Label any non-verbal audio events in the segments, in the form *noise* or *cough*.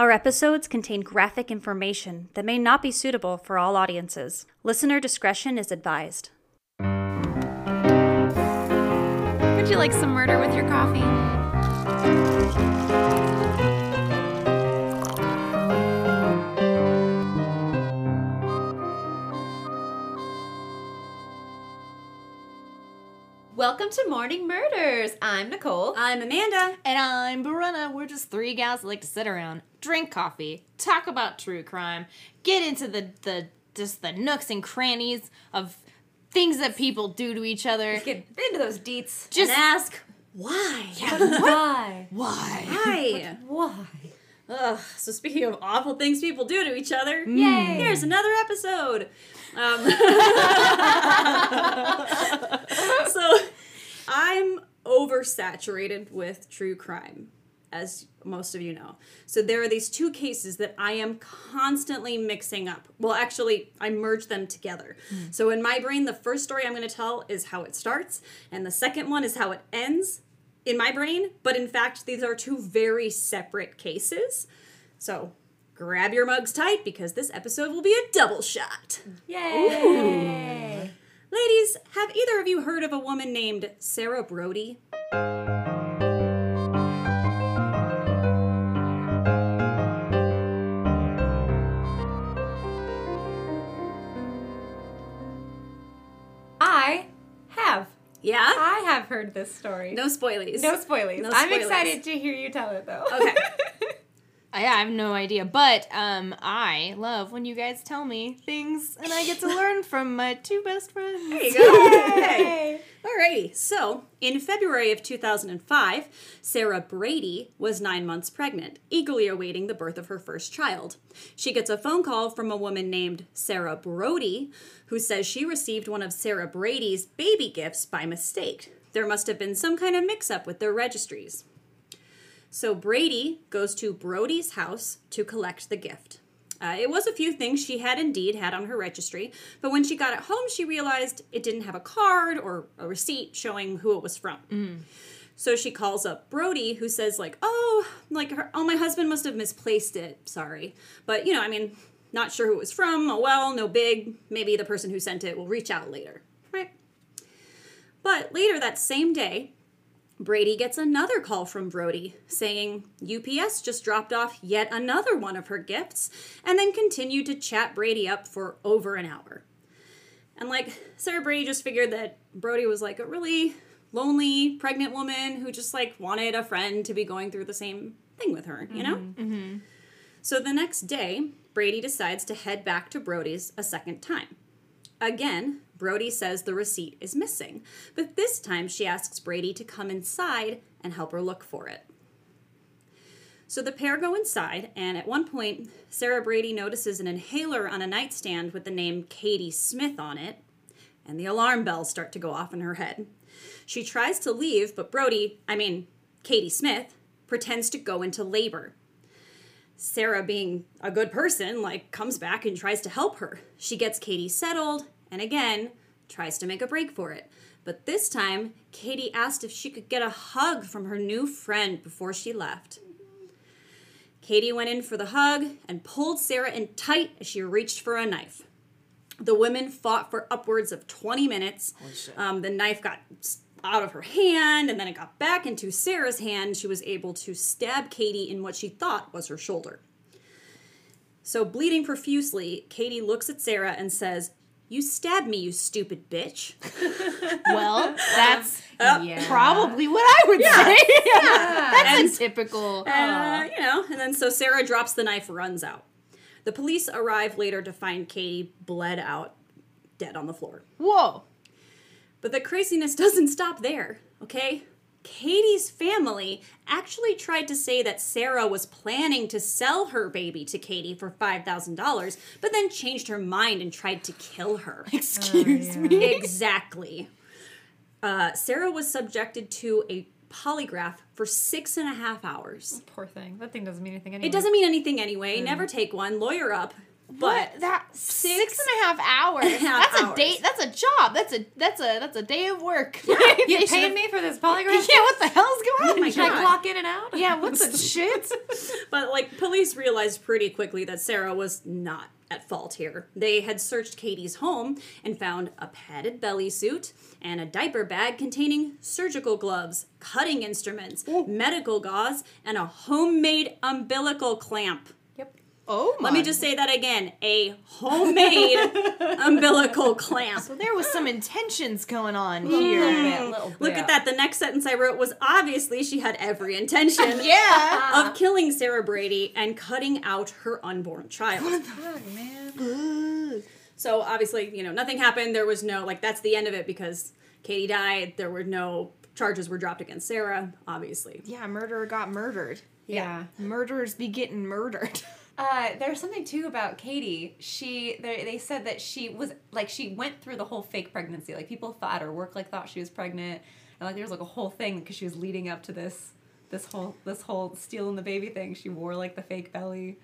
Our episodes contain graphic information that may not be suitable for all audiences. Listener discretion is advised. Would you like some murder with your coffee? Welcome to Morning Murders. I'm Nicole. I'm Amanda. And I'm Brenna. We're just three gals that like to sit around, drink coffee, talk about true crime, get into the the just the nooks and crannies of things that people do to each other. Get into those deets. Just- and ask why. Why? Why? Hi. *laughs* Why? Ugh, so speaking of awful things people do to each other, Yay. here's another episode. Um, *laughs* so I'm oversaturated with true crime, as most of you know. So there are these two cases that I am constantly mixing up. Well, actually, I merge them together. So in my brain, the first story I'm going to tell is how it starts, and the second one is how it ends in my brain. But in fact, these are two very separate cases. So grab your mugs tight because this episode will be a double shot. Yay. Ladies, have either of you heard of a woman named Sarah Brody? I have. Yeah? I have heard this story. No spoilies. No spoilies. No I'm excited to hear you tell it though. Okay. *laughs* I have no idea, but um, I love when you guys tell me things and I get to learn *laughs* from my two best friends. There you go. Yay. *laughs* Alrighty, so in February of 2005, Sarah Brady was nine months pregnant, eagerly awaiting the birth of her first child. She gets a phone call from a woman named Sarah Brody, who says she received one of Sarah Brady's baby gifts by mistake. There must have been some kind of mix up with their registries. So Brady goes to Brody's house to collect the gift. Uh, it was a few things she had indeed had on her registry, but when she got it home, she realized it didn't have a card or a receipt showing who it was from. So she calls up Brody, who says like, "Oh, like her, oh, my husband must have misplaced it. Sorry, but you know, I mean, not sure who it was from. Oh well, no big. Maybe the person who sent it will reach out later, right?" But later that same day, Brady gets another call from Brody saying UPS just dropped off yet another one of her gifts and then continued to chat Brady up for over an hour. And like Sarah Brady just figured that Brody was like a really lonely pregnant woman who just like wanted a friend to be going through the same thing with her, you know? Mm-hmm, mm-hmm. So the next day, Brady decides to head back to Brody's a second time. Again, Brody says the receipt is missing, but this time she asks Brady to come inside and help her look for it. So the pair go inside, and at one point, Sarah Brady notices an inhaler on a nightstand with the name Katie Smith on it, and the alarm bells start to go off in her head. She tries to leave, but Brody, I mean, Katie Smith, pretends to go into labor. Sarah, being a good person, like comes back and tries to help her. She gets Katie settled and again tries to make a break for it. But this time, Katie asked if she could get a hug from her new friend before she left. Katie went in for the hug and pulled Sarah in tight as she reached for a knife. The women fought for upwards of 20 minutes. Um, the knife got out of her hand and then it got back into Sarah's hand. She was able to stab Katie in what she thought was her shoulder. So, bleeding profusely, Katie looks at Sarah and says, You stabbed me, you stupid bitch. *laughs* Well, uh, that's uh, uh, Yeah. probably what I would say. yeah. *laughs* that's And- a typical. Uh, you know, and then so Sarah drops the knife, runs out. The police arrive later to find Katie bled out, dead on the floor. Whoa. But the craziness *laughs* doesn't stop there, okay? Katie's family actually tried to say that Sarah was planning to sell her baby to Katie for $5,000, but then changed her mind and tried to kill her. *laughs* Excuse me. exactly. Uh, Sarah was subjected to a polygraph for six and a half hours. Poor thing. That thing doesn't mean anything anyway. It doesn't mean anything anyway. Never take one. Lawyer up. But What? that six six and a half hours. and a half that's hours. a date. That's a job. That's a that's a that's a day of work. Yeah, *laughs* You They paying should've- me for this polygraph. Yeah, polygraph? what the hell's going oh on? Oh my Should I clock in and out? *laughs* Yeah, what's the *laughs* shit? But like police realized pretty quickly that Sarah was not at fault here. They had searched Katie's home and found a padded belly suit and a diaper bag containing surgical gloves, cutting instruments, medical gauze, and a homemade umbilical clamp. Yep. Oh my. Let me just say that again. A homemade *laughs* umbilical clamp. So there was some intentions going on mm. Little here. bit, little Look bit. at that. The next sentence I wrote was obviously she had every intention *laughs* Yeah. of killing Sarah Brady and cutting out her unborn child. Fuck, man. So obviously, you know, nothing happened. There was no like that's the end of it because Katie died. There were no charges were dropped against Sarah, obviously. yeah, murderer got murdered. Yeah. Murderers be getting murdered. *laughs* Uh, there's something too about Katie. She they, they said that she was like she went through the whole fake pregnancy. Like people thought her work like thought she was pregnant, and like there was like a whole thing because she was leading up to this this whole this whole stealing the baby thing. She wore like the fake belly,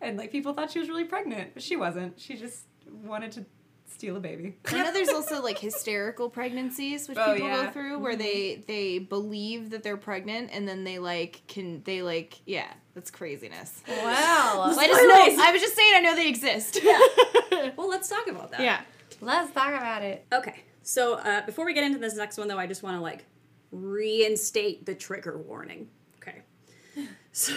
and like people thought she was really pregnant, but she wasn't. She just wanted to steal a baby. I know there's also like hysterical pregnancies which *laughs* Oh, people yeah. go through where they they believe that they're pregnant and then they like can they like yeah that's craziness. Wow. I just know I was just saying I know they exist. Yeah. *laughs* Well, let's talk about that. yeah. Let's talk about it. Okay. So uh, before we get into this next one, though, I just want to like reinstate the trigger warning. Okay. *laughs* So,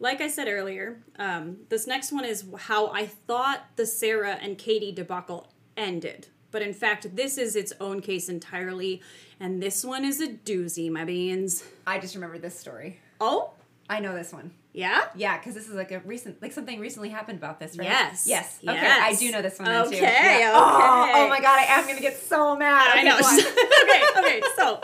like I said earlier, um, this next one is how I thought the Sarah and Katie debacle ended. But in fact, this is its own case entirely, and this one is a doozy, my beans. I just remember this story. Oh, I know this one. yeah. Yeah, because this is like a recent, like something recently happened about this, right? Yes. Yes. Okay, Yes. I do know this one then too. Okay, Yeah. Oh, okay. oh my god, I am gonna get so mad. I Okay, know. *laughs* okay, okay. So,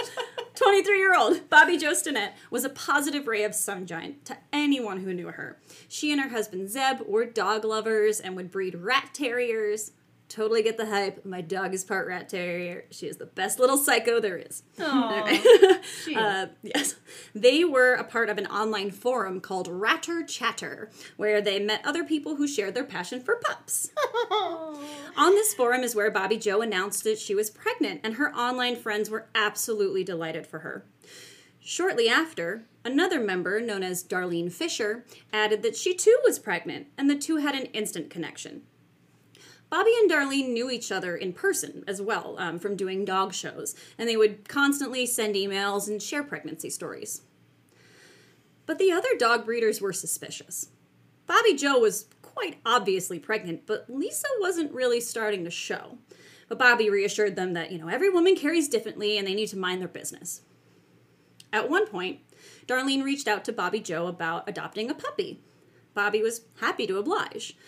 23 year old Bobbie Jo Stinnett was a positive ray of sunshine to anyone who knew her. She and her husband Zeb were dog lovers and would breed rat terriers. Totally get the hype. My dog is part rat terrier. She is the best little psycho there is. Aw. *laughs* Uh, yes. They were a part of an online forum called Ratter Chatter, where they met other people who shared their passion for pups. On this forum is where Bobbie Jo announced that she was pregnant, and her online friends were absolutely delighted for her. Shortly after, another member, known as Darlene Fisher, added that she too was pregnant, and the two had an instant connection. Bobbie and Darlene knew each other in person as well um, from doing dog shows, and they would constantly send emails and share pregnancy stories. But the other dog breeders were suspicious. Bobbie Jo was quite obviously pregnant, but Lisa wasn't really starting to show. But Bobbie reassured them that, you know, every woman carries differently and they need to mind their business. At one point, Darlene reached out to Bobbie Jo about adopting a puppy. Bobbie was happy to oblige.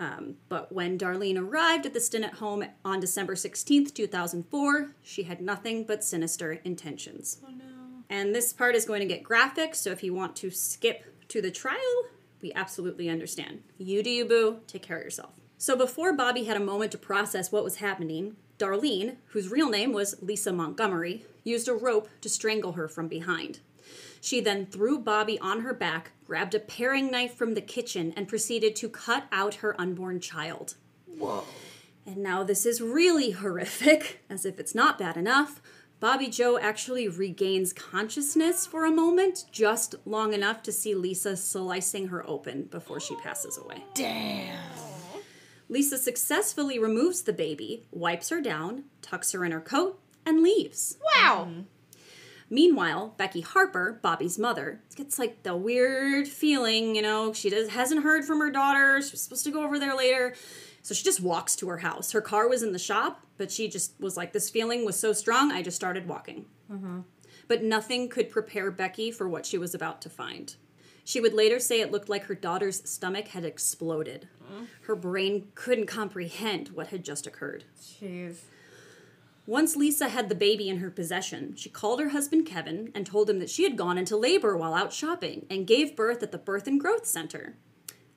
Um, but when Darlene arrived at the Stinnett home on December 16th, 2004, she had nothing but sinister intentions. Oh no. And this part is going to get graphic, so if you want to skip to the trial, we absolutely understand. You do you, boo. Take care of yourself. So before Bobbie had a moment to process what was happening, Darlene, whose real name was Lisa Montgomery, used a rope to strangle her from behind. She then threw Bobbie on her back, grabbed a paring knife from the kitchen, and proceeded to cut out her unborn child. Whoa. And now this is really horrific, *laughs* as if it's not bad enough. Bobbie Jo actually regains consciousness for a moment, just long enough to see Lisa slicing her open before she passes away. Damn. Lisa successfully removes the baby, wipes her down, tucks her in her coat, and leaves. Wow. Mm-hmm. Meanwhile, Becky Harper, Bobbie's mother, gets like the weird feeling, you know, she does, hasn't heard from her daughter. She's supposed to go over there later. So she just walks to her house. Her car was in the shop, but she just was like, this feeling was so strong, I just started walking. Mm-hmm. But nothing could prepare Becky for what she was about to find. She would later say it looked like her daughter's stomach had exploded. Mm. Her brain couldn't comprehend what had just occurred. Jeez. Once Lisa had the baby in her possession, she called her husband Kevin and told him that she had gone into labor while out shopping and gave birth at the Birth and Growth Center.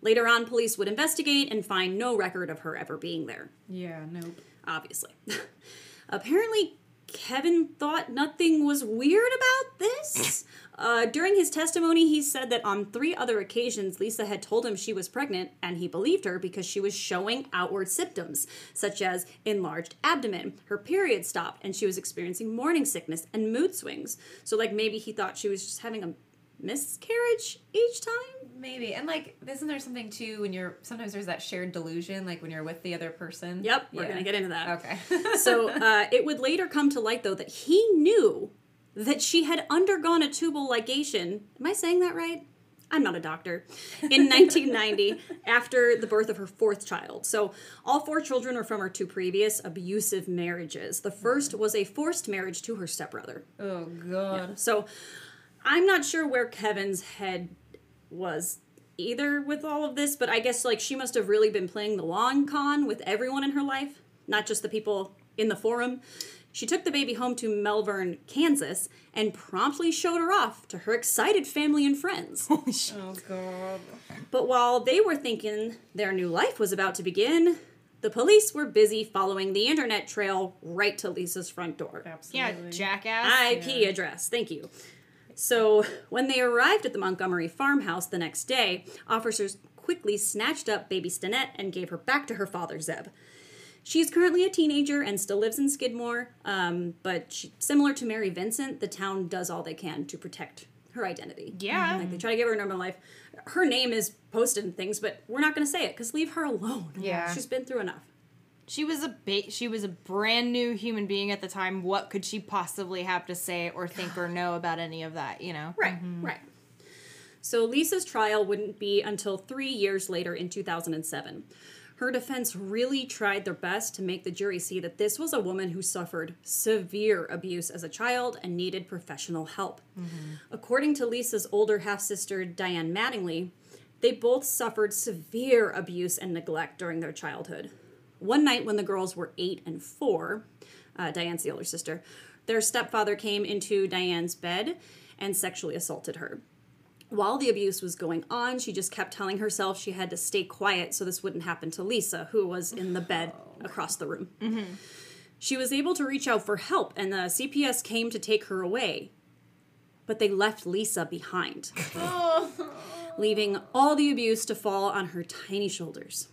Later on, police would investigate and find no record of her ever being there, Yeah. Nope. obviously. *laughs* Apparently, Kevin thought nothing was weird about this. Uh, during his testimony, he said that on three other occasions, Lisa had told him she was pregnant, and he believed her because she was showing outward symptoms, such as enlarged abdomen, her period stopped, and she was experiencing morning sickness and mood swings. So, like, maybe he thought she was just having a miscarriage each time? Maybe. And like, isn't there something too when you're sometimes there's that shared delusion, like when you're with the other person? Yep, we're Yeah. gonna get into that. Okay. so *laughs* uh, it would later come to light, though, that he knew that she had undergone a tubal ligation. Am I saying that right? I'm not a doctor. In *laughs* 1990, after the birth of her fourth child. So all four children were from her two previous abusive marriages. The first was a forced marriage to her stepbrother. oh god. So I'm not sure where Kevin's head was either with all of this, but I guess like she must have really been playing the long con with everyone in her life, not just the people in the forum. She took the baby home to Melvern, Kansas, and promptly showed her off to her excited family and friends. *laughs* Oh god. But while they were thinking their new life was about to begin, the police were busy following the internet trail right to Lisa's front door. Absolutely. Yeah, jackass. IP address. Thank you. So, when they arrived at the Montgomery farmhouse the next day, officers quickly snatched up baby Stinnett and gave her back to her father, Zeb. She is currently a teenager and still lives in Skidmore, um, but she, similar to Mary Vincent, the town does all they can to protect her identity. Yeah. Like they try to give her a normal life. Her name is posted in things, but we're not going to say it because leave her alone. Yeah. She's been through enough. She was a ba- she was a brand new human being at the time. What could she possibly have to say or think or know about any of that, you know? Right, right. So Lisa's trial wouldn't be until three years later in 2007. Her defense really tried their best to make the jury see that this was a woman who suffered severe abuse as a child and needed professional help. According to Lisa's older half sister, Diane Mattingly, they both suffered severe abuse and neglect during their childhood. One night when the girls were eight and four, uh, Diane's the older sister, their stepfather came into Diane's bed and sexually assaulted her. While the abuse was going on, she just kept telling herself she had to stay quiet so this wouldn't happen to Lisa, who was in the bed *sighs* across the room. Mm-hmm. She was able to reach out for help, and the CPS came to take her away. But they left Lisa behind, *laughs* oh. leaving all the abuse to fall on her tiny shoulders.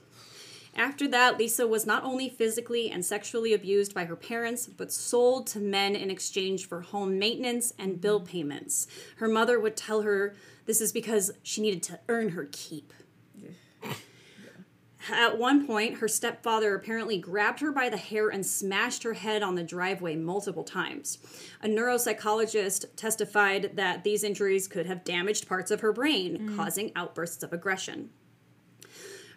After that, Lisa was not only physically and sexually abused by her parents, but sold to men in exchange for home maintenance and bill mm-hmm. payments. Her mother would tell her this is because she needed to earn her keep. At one point, her stepfather apparently grabbed her by the hair and smashed her head on the driveway multiple times. A neuropsychologist testified that these injuries could have damaged parts of her brain, mm. causing outbursts of aggression.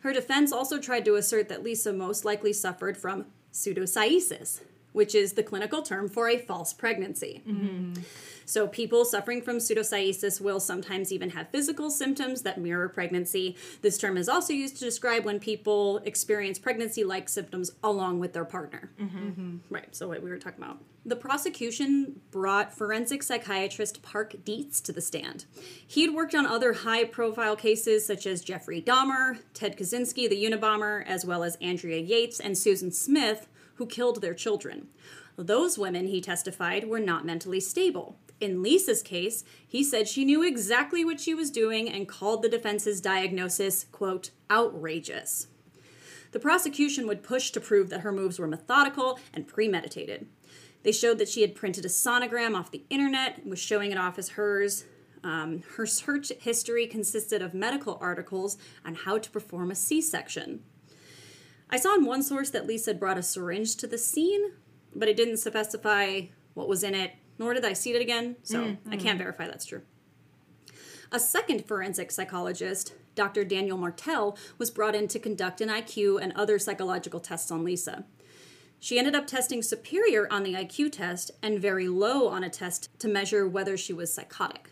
Her defense also tried to assert that Lisa most likely suffered from pseudocyesis, which is the clinical term for a false pregnancy. Mm-hmm. So, people suffering from pseudocyesis will sometimes even have physical symptoms that mirror pregnancy. This term is also used to describe when people experience pregnancy like symptoms along with their partner. Mm-hmm. Right, so what we were talking about. The prosecution brought forensic psychiatrist Park Dietz to the stand. He'd worked on other high profile cases such as Jeffrey Dahmer, Ted Kaczynski, the Unabomber, as well as Andrea Yates and Susan Smith, who killed their children. Those women, he testified, were not mentally stable. In Lisa's case, he said she knew exactly what she was doing and called the defense's diagnosis, quote, outrageous. The prosecution would push to prove that her moves were methodical and premeditated. They showed that she had printed a sonogram off the internet and was showing it off as hers. Um, her search history consisted of medical articles on how to perform a C section. I saw in one source that Lisa had brought a syringe to the scene, but it didn't specify what was in it, nor did I see it again, so mm, I can't mm. verify that's true. A second forensic psychologist, Dr. Daniel Martell, was brought in to conduct an IQ and other psychological tests on Lisa. She ended up testing superior on the IQ test and very low on a test to measure whether she was psychotic.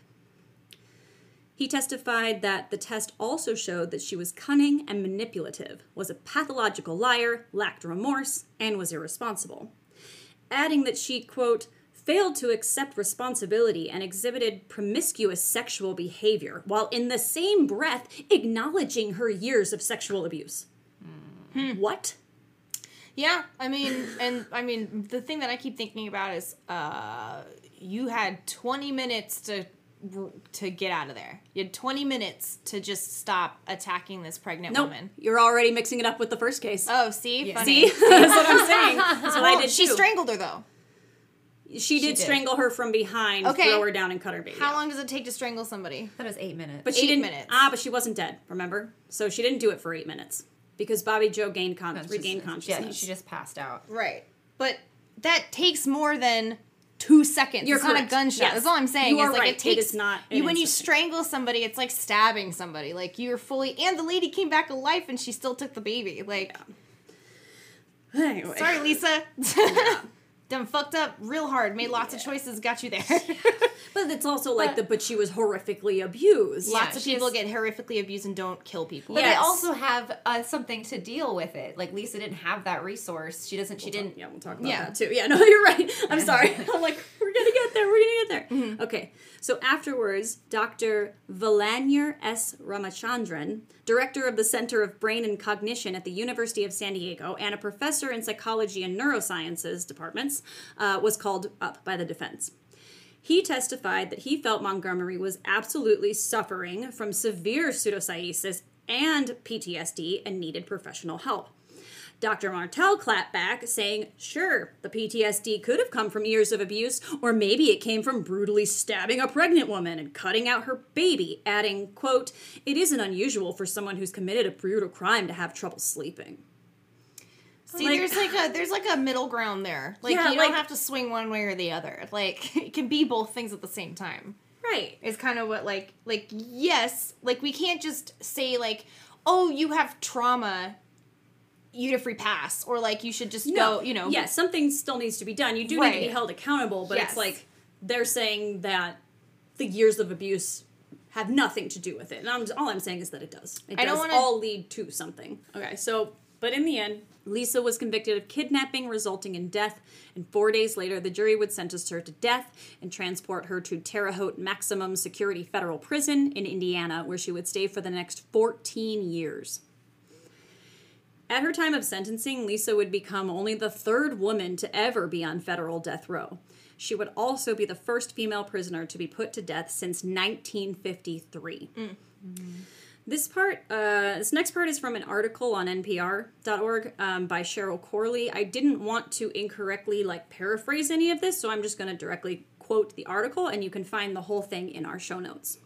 He testified that the test also showed that she was cunning and manipulative, was a pathological liar, lacked remorse, and was irresponsible. Adding that she, quote, failed to accept responsibility and exhibited promiscuous sexual behavior, while in the same breath acknowledging her years of sexual abuse. What? Yeah, I mean, and I mean, the thing that I keep thinking about is, uh, you had 20 minutes to to get out of there. You had 20 minutes to just stop attacking this pregnant Nope, woman. you're already mixing it up with the first case. Oh, see, Yeah. funny. See, *laughs* that's what I'm saying. That's what I did she too. strangled her though. She did did. strangle her from behind, Okay. throw her down, and cut her baby. How out. long does it take to strangle somebody? That was eight minutes. But she Eight didn't. minutes. Ah, but she wasn't dead. Remember? So she didn't do it for eight minutes because Bobbie Jo gained con- No, regained just- consciousness. Yeah, she just passed out. Right, but that takes more than two seconds. You're it's not a correct. gunshot. Yes. That's all I'm saying. You is are like right. it It takes is not an you when you strangle somebody. It's like stabbing somebody. Like you're fully and the lady came back alive and she still took the baby. Like Anyway. sorry, Lisa. *laughs* Done fucked up real hard. Made lots of choices. Got you there. *laughs* But it's also like the but she was horrifically abused. lots of people get horrifically abused and don't kill people. But Yes. they also have uh, something to deal with it. Like Lisa didn't have that resource. She doesn't. She didn't. Yeah, we'll talk about Yeah. that too. Yeah, *laughs* no, you're right. I'm sorry. *laughs* I'm like, we're gonna get there. We're gonna get there. Mm-hmm. Okay. So afterwards, Dr. Vilayanur S. Ramachandran, director of the Center of Brain and Cognition at the University of San Diego and a professor in psychology and neurosciences departments, uh, was called up by the defense. He testified that he felt Montgomery was absolutely suffering from severe pseudocyesis and PTSD and needed professional help. Dr. Martell clapped back, saying, Sure, the PTSD could have come from years of abuse, or maybe it came from brutally stabbing a pregnant woman and cutting out her baby, adding, quote, It isn't unusual for someone who's committed a brutal crime to have trouble sleeping. See, Like- there's like a there's like a middle ground there. Like Yeah, you don't have to swing one way or the other. Like *laughs* it can be both things at the same time. Right. Is kind of what like like yes, like we can't just say like, oh, you have trauma, you get a free pass, or like you should just go, you know. Yes, something still needs to be done. You do need to be held accountable, but Yes. it's like they're saying that the years of abuse have nothing to do with it. And I'm all I'm saying is that it does. It I don't wanna- all lead to something. Okay, so but in the end, Lisa was convicted of kidnapping resulting in death, and four days later, the jury would sentence her to death and transport her to Terre Haute Maximum Security Federal Prison in Indiana, where she would stay for the next 14 years. At her time of sentencing, Lisa would become only the third woman to ever be on federal death row. She would also be the first female prisoner to be put to death since 1953. This part, uh, this next part is from an article on NPR.org um, by Cheryl Corley. I didn't want to incorrectly like paraphrase any of this, so I'm just going to directly quote the article, and you can find the whole thing in our show notes.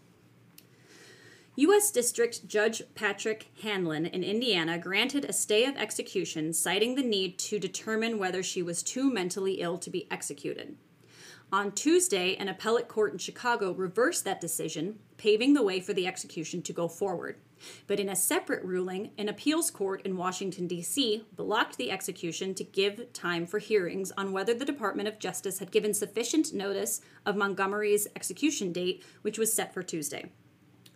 U.S. District Judge Patrick Hanlon in Indiana granted a stay of execution, citing the need to determine whether she was too mentally ill to be executed. On Tuesday, an appellate court in Chicago reversed that decision, paving the way for the execution to go forward. But in a separate ruling, an appeals court in Washington, D.C. blocked the execution to give time for hearings on whether the Department of Justice had given sufficient notice of Montgomery's execution date, which was set for Tuesday.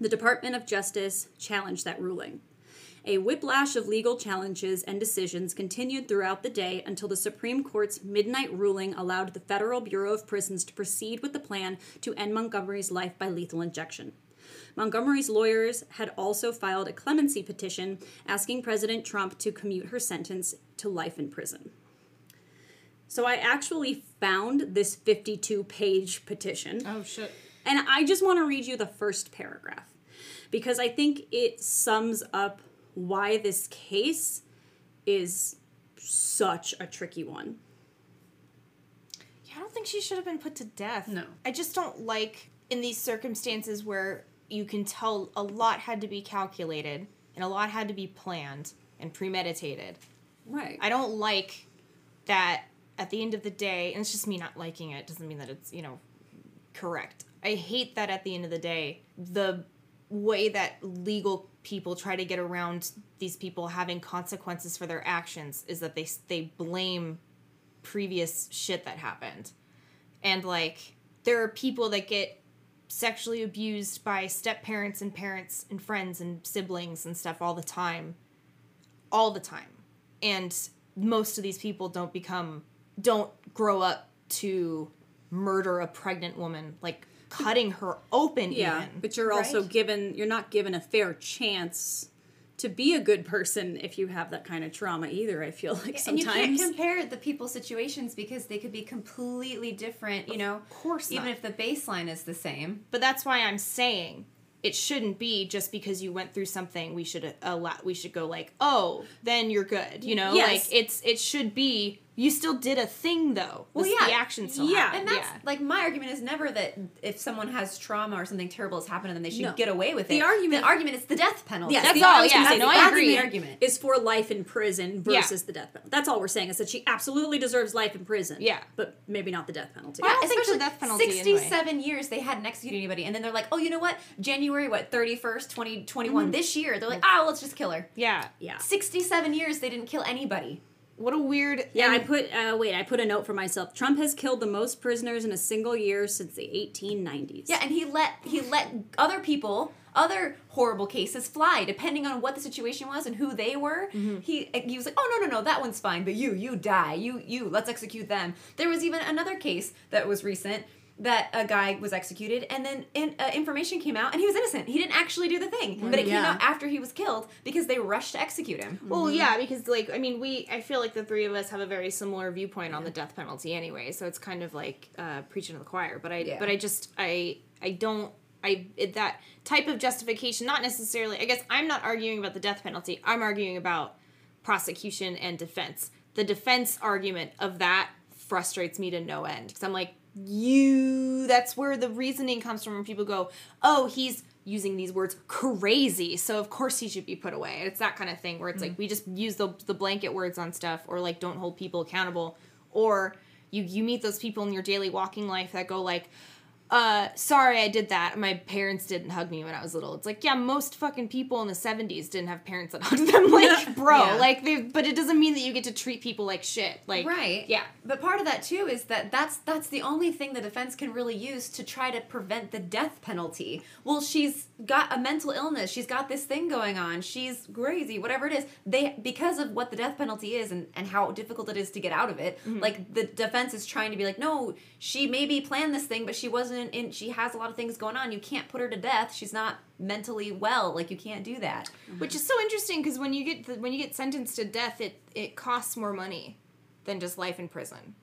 The Department of Justice challenged that ruling. A whiplash of legal challenges and decisions continued throughout the day until the Supreme Court's midnight ruling allowed the Federal Bureau of Prisons to proceed with the plan to end Montgomery's life by lethal injection. Montgomery's lawyers had also filed a clemency petition asking President Trump to commute her sentence to life in prison. So I actually found this 52 page petition. Oh shit. And I just want to read you the first paragraph because I think it sums up why this case is such a tricky one. Yeah, I don't think she should have been put to death. No. I just don't like in these circumstances where you can tell a lot had to be calculated and a lot had to be planned and premeditated. Right. I don't like that at the end of the day, and it's just me not liking it, doesn't mean that it's, you know, correct. I hate that at the end of the day, the way that legal people try to get around these people having consequences for their actions is that they they blame previous shit that happened. And like there are people that get sexually abused by step parents and parents and friends and siblings and stuff all the time. All the time. And most of these people don't become don't grow up to murder a pregnant woman like cutting her open yeah, even. but you're also right? given you're not given a fair chance to be a good person if you have that kind of trauma either. I feel like And you can't compare the people's situations because they could be completely different, you know. Of course Even not. if the baseline is the same. But that's why I'm saying it shouldn't be just because you went through something we should allow we should go like, "Oh, then you're good." You know, Yes. like it's it should be you still did a thing though. Well, The- yeah. the action still Yeah. happened. And that's yeah. like my argument is never that if someone has trauma or something terrible has happened to them, they should No. get away with The it. argument- the argument is the death penalty. Yeah, That's the all, I was gonna yeah, no, I argument agree. argument. is for life in prison Yeah. versus the death penalty. That's all we're saying is that she absolutely deserves life in prison. Yeah. but maybe not the death penalty. I don't think the especially death penalty anyway. 67 years they hadn't executed anybody and then they're like oh you know what january what 31st 2021 this year they're like ah let's just kill her yeah. yeah. 67 years they didn't kill anybody What a weird Yeah, I put uh, wait. I put a note for myself. Trump has killed the most prisoners in a single year since the 1890s. yeah and he let he let other people other horrible cases fly depending on what the situation was and who they were he he was like oh no no no that one's fine but you you die you you let's execute them there was even another case that was recent that a guy was executed and then in, uh, information came out and he was innocent he didn't actually do the thing but it came Yeah. out after he was killed because they rushed to execute him Well, yeah, because like I mean, we I feel like the three of us have a very similar viewpoint on the death penalty anyway, so it's kind of like uh, preaching to the choir. But I Yeah. but I just I I don't I it, that type of justification, not necessarily. I guess I'm not arguing about the death penalty. I'm arguing about prosecution and defense. The defense argument of that frustrates me to no end because I'm like you that's where the reasoning comes from when people go oh he's using these words crazy so of course he should be put away. It's that kind of thing where it's like mm. we just use the, the blanket words on stuff or like don't hold people accountable. Or you you meet those people in your daily walking life that go like uh sorry i did that. My parents didn't hug me when i was little. It's like yeah most fucking people in the 70s didn't have parents that *laughs* hugged them. Like bro Yeah. like they but it doesn't mean that you get to treat people like shit. Like right. yeah. But part of that too is that that's that's the only thing the defense can really use to try to prevent the death penalty. Well she's got a mental illness. She's got this thing going on. She's crazy whatever it is. They because of what the death penalty is and, and how difficult it is to get out of it like the defense is trying to be like no she maybe planned this thing but she wasn't in she has a lot of things going on you can't put her to death she's not mentally well like you can't do that mm-hmm. Which is so interesting because when you get the, when you get sentenced to death, it it costs more money than just life in prison.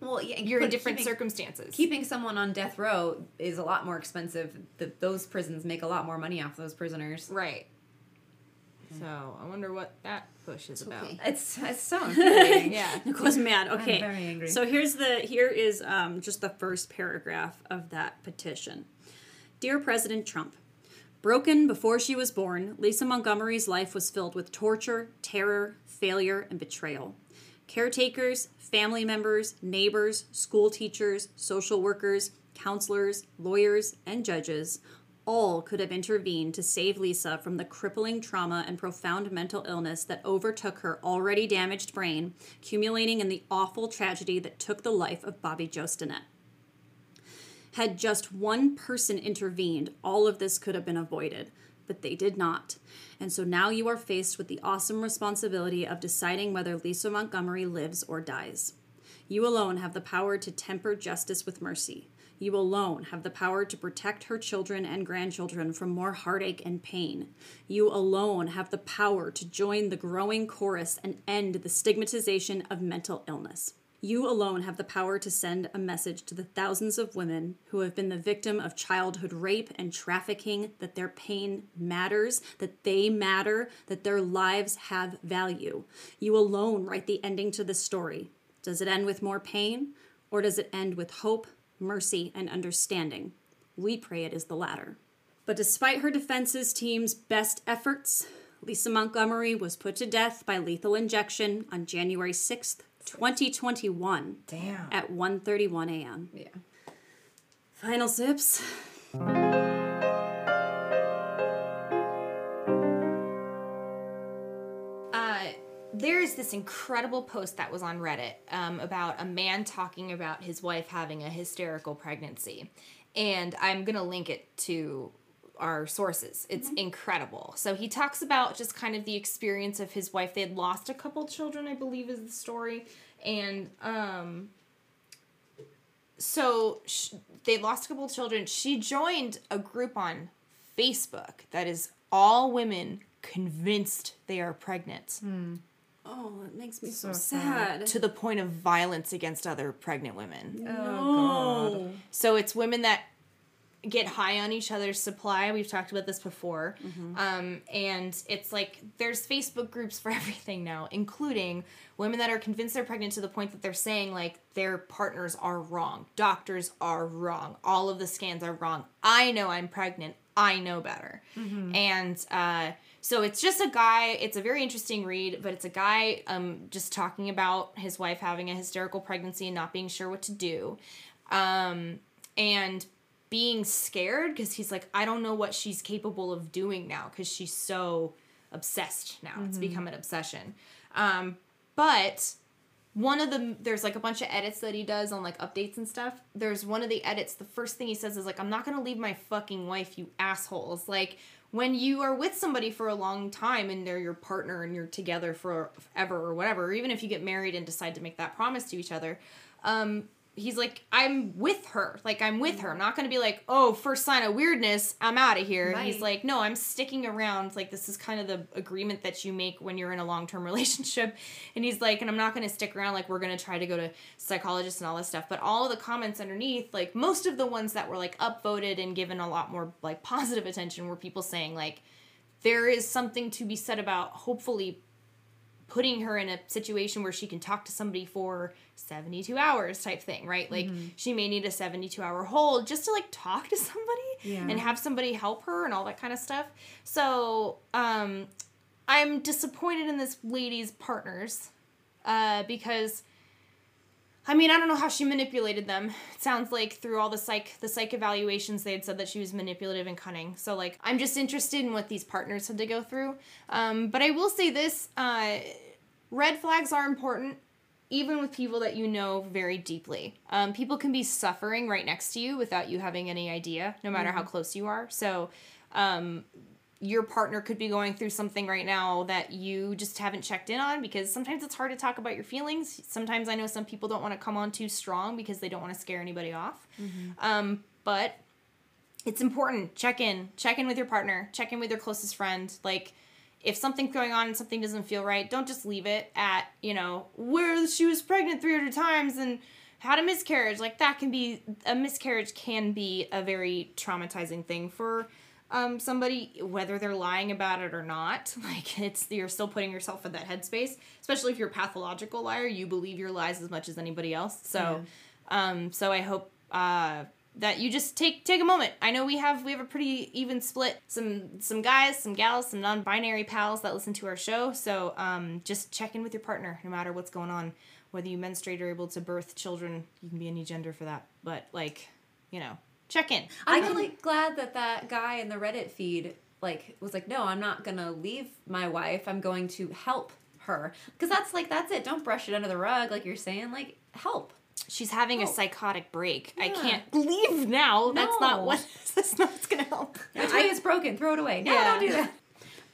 well yeah, You're in different keeping- circumstances. keeping someone on death row is a lot more expensive. The, those prisons make a lot more money off those prisoners. right. So I wonder what that push is about. okay. It's it's so *laughs* infuriating. Yeah. *laughs* Nicole's mad. Okay. very angry. So here's the here is um, just the first paragraph of that petition. Dear President Trump, broken before she was born, Lisa Montgomery's life was filled with torture, terror, failure, and betrayal. Caretakers, family members, neighbors, school teachers, social workers, counselors, lawyers, and judges all could have intervened to save Lisa from the crippling trauma and profound mental illness that overtook her already damaged brain, accumulating in the awful tragedy that took the life of Bobbie Jo Stinnett. Had just one person intervened, all of this could have been avoided, but they did not. And so now you are faced with the awesome responsibility of deciding whether Lisa Montgomery lives or dies. You alone have the power to temper justice with mercy. You alone have the power to protect her children and grandchildren from more heartache and pain. You alone have the power to join the growing chorus and end the stigmatization of mental illness. You alone have the power to send a message to the thousands of women who have been the victim of childhood rape and trafficking that their pain matters, that they matter, that their lives have value. You alone write the ending to the story. Does it end with more pain, or does it end with hope, mercy, and understanding? We pray it is the latter. But despite her defenses team's best efforts, Lisa Montgomery was put to death by lethal injection on January 6th, 2021 Damn. at 1:31 a.m. Yeah. Final sips. Is this incredible post that was on Reddit um, about a man talking about his wife having a hysterical pregnancy. And I'm going to link it to our sources. It's incredible. So he talks about just kind of the experience of his wife. They had lost a couple children, I believe is the story. And um, so sh- they lost a couple children. She joined a group on Facebook that is all women convinced they are pregnant Oh, it makes me so, So sad. to the point of violence against other pregnant women. no. So it's women that get high on each other's supply. We've talked about this before. Um, and it's like there's Facebook groups for *laughs* everything now, including women that are convinced they're pregnant to the point that they're saying like their partners are wrong, doctors are wrong, all of the scans are wrong. I know I'm pregnant. I know better. And uh, so it's just a guy. It's a very interesting read, but it's a guy um, just talking about his wife having a hysterical pregnancy and not being sure what to do. Um, and being scared because he's like, I don't know what she's capable of doing now because she's so obsessed now. It's become an obsession. Um, but one of the there's like a bunch of edits that he does on like updates and stuff. There's one of the edits. The first thing he says is like, "I'm not gonna leave my fucking wife, you assholes." Like when you are with somebody for a long time and they're your partner and you're together forever or whatever, or even if you get married and decide to make that promise to each other, um, he's like, I'm with her. Like, I'm with her. I'm not going to be like, oh, first sign of weirdness, I'm out of here. Right. He's like, no, I'm sticking around. Like, this is kind of the agreement that you make when you're in a long term *laughs* relationship. And he's like, and I'm not going to stick around. Like, we're going to try to go to psychologists and all this stuff. But all the comments underneath, like, most of the ones that were like upvoted and given a lot more like positive attention were people saying, like, there is something to be said about hopefully putting her in a situation where she can talk to somebody for 72 hours type thing right? Like she may need a 72 hour hold just to like talk to somebody Yeah. and have somebody help her and all that kind of stuff. So um i'm disappointed in this lady's partners uh because I mean, I don't know how she manipulated them. It sounds like through all the psych the psych evaluations they had said that she was manipulative and cunning. So like I'm just interested in what these partners had to go through. Um, but I will say this, uh, red flags are important even with people that you know very deeply. Um, people can be suffering right next to you without you having any idea, no matter how close you are. So um, your partner could be going through something right now that you just haven't checked in on because sometimes it's hard to talk about your feelings. Sometimes I know some people don't want to come on too strong because they don't want to scare anybody off. Um, but it's important. Check in. Check in with your partner. Check in with your closest friend. Like, if something's going on and something doesn't feel right, don't just leave it at, you know, where she was pregnant 300 times and had a miscarriage. Like, that can be, a miscarriage can be a very traumatizing thing for um, somebody, whether they're lying about it or not. *laughs* Like, it's, you're still putting yourself in that headspace, especially if you're a pathological liar. You believe your lies as much as anybody else. So, um, so I hope, uh, that you just take take a moment. I know we have we have a pretty even split. Some some guys, some gals, some non-binary pals that listen to our show. So um, just check in with your partner, no matter what's going on. Whether you menstruate or able to birth children, you can be any gender for that. But like, you know, check in. I'm really glad that that guy in the Reddit feed like was like, no, I'm not gonna leave my wife. I'm going to help her because that's like that's it. Don't brush it under the rug, like you're saying. Like help. She's having a psychotic break. I can't leave now. That's not what. *laughs* That's not what's gonna help. The toy is broken. Throw it away. No, Yeah. don't do that.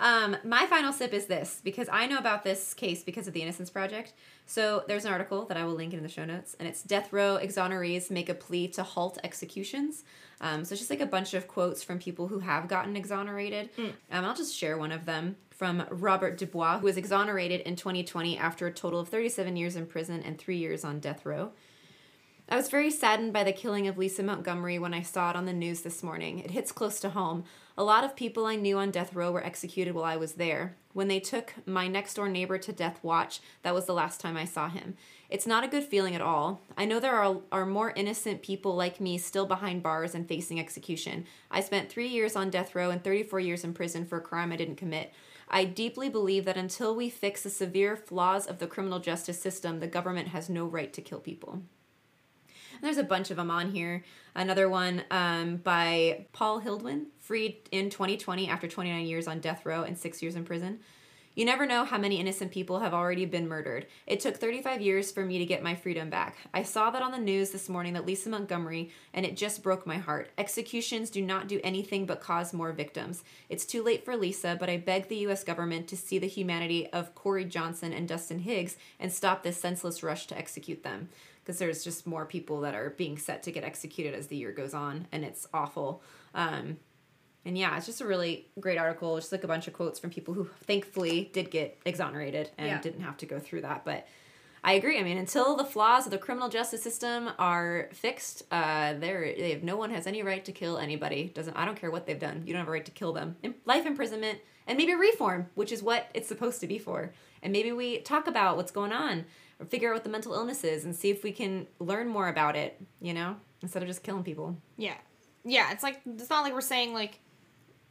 Um, my final sip is this because I know about this case because of the Innocence Project. So there's an article that I will link in the show notes, and it's death row exonerees make a plea to halt executions. Um, so it's just like a bunch of quotes from people who have gotten exonerated. Um, I'll just share one of them from Robert DuBoise, who was exonerated in 2020 after a total of 37 years in prison and three years on death row. I was very saddened by the killing of Lisa Montgomery when I saw it on the news this morning. It hits close to home. A lot of people I knew on death row were executed while I was there. When they took my next door neighbor to death watch, that was the last time I saw him. It's not a good feeling at all. I know there are, are more innocent people like me still behind bars and facing execution. I spent three years on death row and 34 years in prison for a crime I didn't commit. I deeply believe that until we fix the severe flaws of the criminal justice system, the government has no right to kill people. And there's a bunch of them on here. Another one um, by Paul Hildwin, freed in 2020 after 29 years on death row and six years in prison. You never know how many innocent people have already been murdered. It took 35 years for me to get my freedom back. I saw that on the news this morning that Lisa Montgomery, and it just broke my heart. Executions do not do anything but cause more victims. It's too late for Lisa, but I beg the U.S. government to see the humanity of Corey Johnson and Dustin Higgs and stop this senseless rush to execute them. Because there's just more people that are being set to get executed as the year goes on, and it's awful. Um, And yeah, it's just a really great article. Just like a bunch of quotes from people who thankfully did get exonerated and Yeah. didn't have to go through that. But I agree. I mean, until the flaws of the criminal justice system are fixed, uh, there they have no one has any right to kill anybody. Doesn't I don't care what they've done. You don't have a right to kill them. In, life imprisonment and maybe reform, which is what it's supposed to be for. And maybe we talk about what's going on or figure out what the mental illness is and see if we can learn more about it. You know, instead of just killing people. Yeah. Yeah, it's like it's not like we're saying like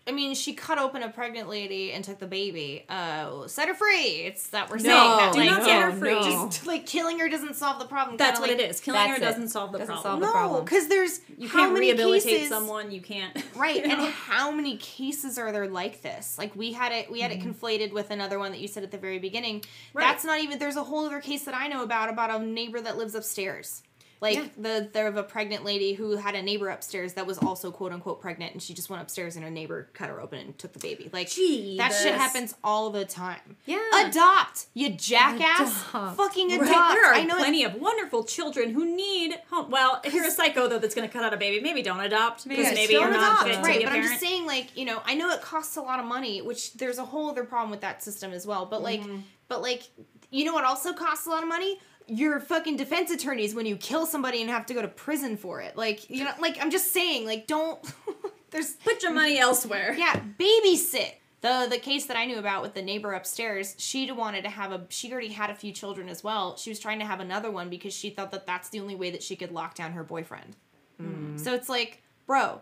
I mean, she cut open a pregnant lady and took the baby. Uh, set her free. It's that we're saying that do like not set her free. just like killing her doesn't solve the problem. That's Kinda what like, it is. Killing her it. doesn't solve the Doesn't problem. solve the No, problem. because there's you how can't many rehabilitate cases, someone. You can't. right? you *laughs* And how many cases are there like this? Like we had it, we had it conflated with another one that you said at the very beginning. Right. That's not even. There's a whole other case that I know about about a neighbor that lives upstairs. Like Yeah. the there of a pregnant lady who had a neighbor upstairs that was also quote unquote pregnant, and she just went upstairs and her neighbor cut her open and took the baby. Like that shit happens all the time. Yeah. adopt you jackass. Adopt. Fucking adopt. Right, there are I know it- plenty of wonderful children who need home. Well, if you're a psycho though that's going to cut out a baby, maybe don't adopt because Yeah, maybe don't adopt, fit to right? be a But I'm parent. just saying, like, you know, I know it costs a lot of money, which there's a whole other problem with that system as well. But like, Mm-hmm. but like, you know what also costs a lot of money? Your fucking defense attorneys when you kill somebody and have to go to prison for it. Like, you know, like I'm just saying, like, don't. *laughs* there's Put your money elsewhere. yeah, babysit. The the case that I knew about with the neighbor upstairs, she wanted to have a. She already had a few children as well. She was trying to have another one because she thought that that's the only way that she could lock down her boyfriend. Hmm. So it's like, bro,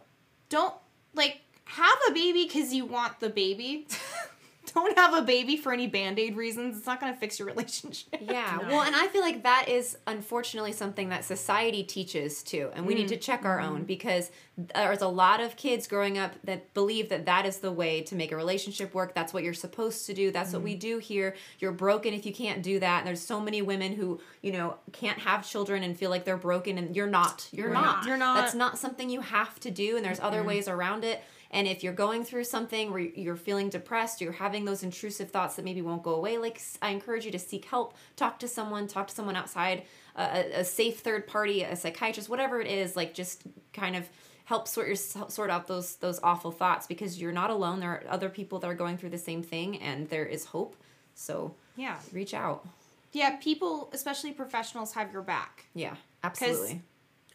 don't like have a baby because you want the baby. *laughs* don't have a baby for any band aid reasons. It's not gonna fix your relationship. Yeah, *laughs* No. well, and I feel like that is unfortunately something that society teaches too, and we need to mm. check our own mm-hmm. because there's a lot of kids growing up that believe that that is the way to make a relationship work. That's what you're supposed to do. That's what we mm. do here. You're broken if you can't do that. And there's so many women who you know can't have children and feel like they're broken, and you're not. You're, not. not. You're not. That's not something you have to do, and there's other ways around it. And if you're going through something where you're feeling depressed, you're having those intrusive thoughts that maybe won't go away, like I encourage you to seek help, talk to someone, talk to someone outside, a, a safe third party, a psychiatrist, whatever it is, like just kind of help sort your sort out those those awful thoughts because you're not alone. There are other people that are going through the same thing, and there is hope. So Yeah. reach out. Yeah. People, especially professionals, have your back. Yeah, absolutely.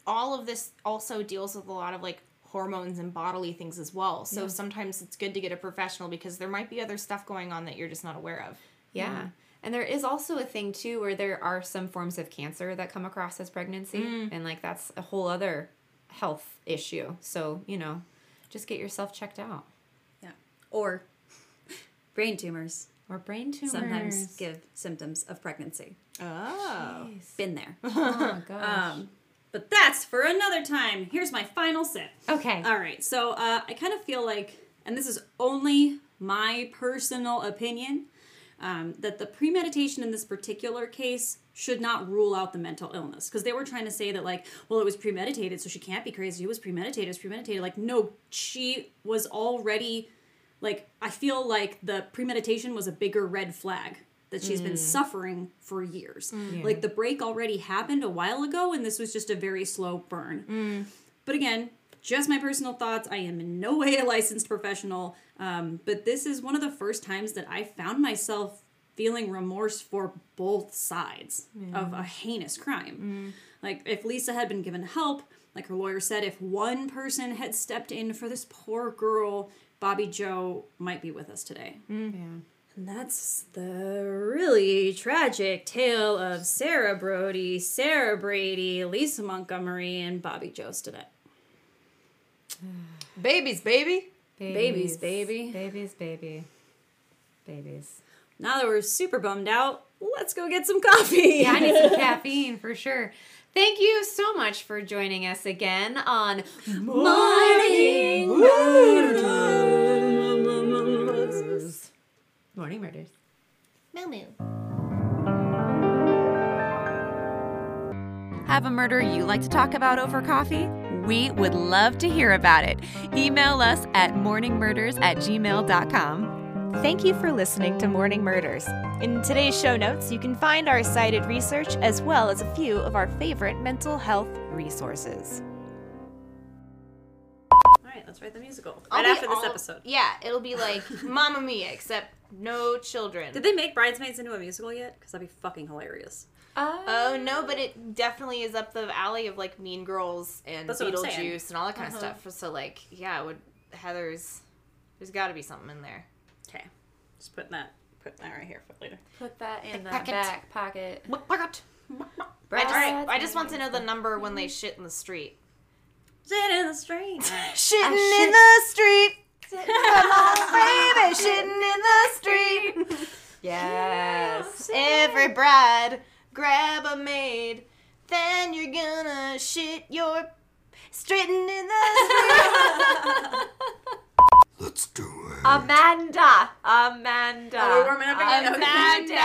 all of this also deals with a lot of like hormones and bodily things as well. So Yeah. sometimes it's good to get a professional because there might be other stuff going on that you're just not aware of. Yeah. And there is also a thing too where there are some forms of cancer that come across as pregnancy and like that's a whole other health issue. So, you know, just get yourself checked out. Yeah. Or *laughs* brain tumors Or brain tumors. sometimes give symptoms of pregnancy. Oh. Been there. Oh my *laughs* gosh. Um, but that's for another time. Here's my final sip. okay. All right, so uh, I kind of feel like, and this is only my personal opinion, um, that the premeditation in this particular case should not rule out the mental illness because they were trying to say that like, well, it was premeditated, so she can't be crazy. It was premeditated. It was premeditated. Like, no, she was already like. I feel like the premeditation was a bigger red flag that she's been mm. suffering for years. Mm. Like the break already happened a while ago, and this was just a very slow burn. Mm. But again, just my personal thoughts. I am in no *laughs* way a licensed professional. Um, but this is one of the first times that I found myself feeling remorse for both sides of a heinous crime. Like, if Lisa had been given help, like her lawyer said, if one person had stepped in for this poor girl, Bobbie Jo might be with us today. Yeah. And that's the really tragic tale of Sarah Brody, Sarah Brady, Lisa Montgomery, and Bobbie Jo Stinnett. *sighs* Babies, baby. Babies, baby. Babies, baby. Babies. Now that we're super bummed out, let's go get some coffee. *laughs* Yeah, I need some *laughs* caffeine for sure. Thank you so much for joining us again on Morning Murders. Morning Murders. Moo moo. Have a murder you like to talk about over coffee? We would love to hear about it. Email us at morningmurders at gmail.com. Thank you for listening to Morning Murders. In today's show notes, you can find our cited research as well as a few of our favorite mental health resources. All right, Let's write the musical I'll right after this all- episode. Yeah, it'll be like *laughs* Mamma Mia, except no children. Did they make Bridesmaids into a musical yet? Because that'd be fucking hilarious. Oh no, but it definitely is up the alley of like Mean Girls and That's what I'm saying. Uh-huh. Beetlejuice and all that kind of stuff. So like, yeah, it would Heather's? There's got to be something in there. Okay, just putting that putting that right here for later. Put that in the Packet. back pocket. I just, I just want to know the number when they shit in the street. Sit *laughs* in the street. Shitting in the *laughs* street. Come on, baby, shitting in the street. *laughs* Yes. Every bride, grab a maid. Then you're gonna shit your straighten in the street. Let's do it. Amanda. Amanda. Oh, we're warming up again. Okay. Amanda.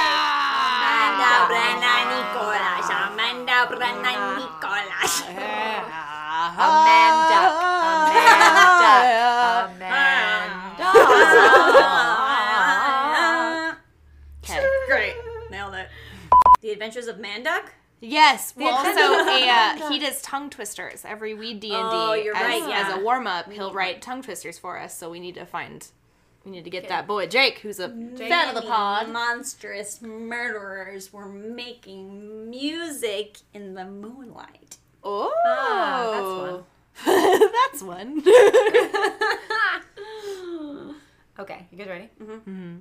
Amanda Brenna Nicolas. Amanda Brenna Nicolas. Amanda. Amanda. Amanda. Okay. *laughs* Great. Nailed it. The Adventures of Manduck? Yes. Well, also a, uh, he does tongue twisters every weed D and D. Oh, you're as, right, As yeah. a warm up, he'll write tongue twisters for us. So we need to find, we need to get that boy Jake, who's a fan of the pod. Monstrous murderers were making music in the moonlight. Oh, Ah, that's one. *laughs* That's one. *laughs* *laughs* okay, you guys ready? Mm-hmm.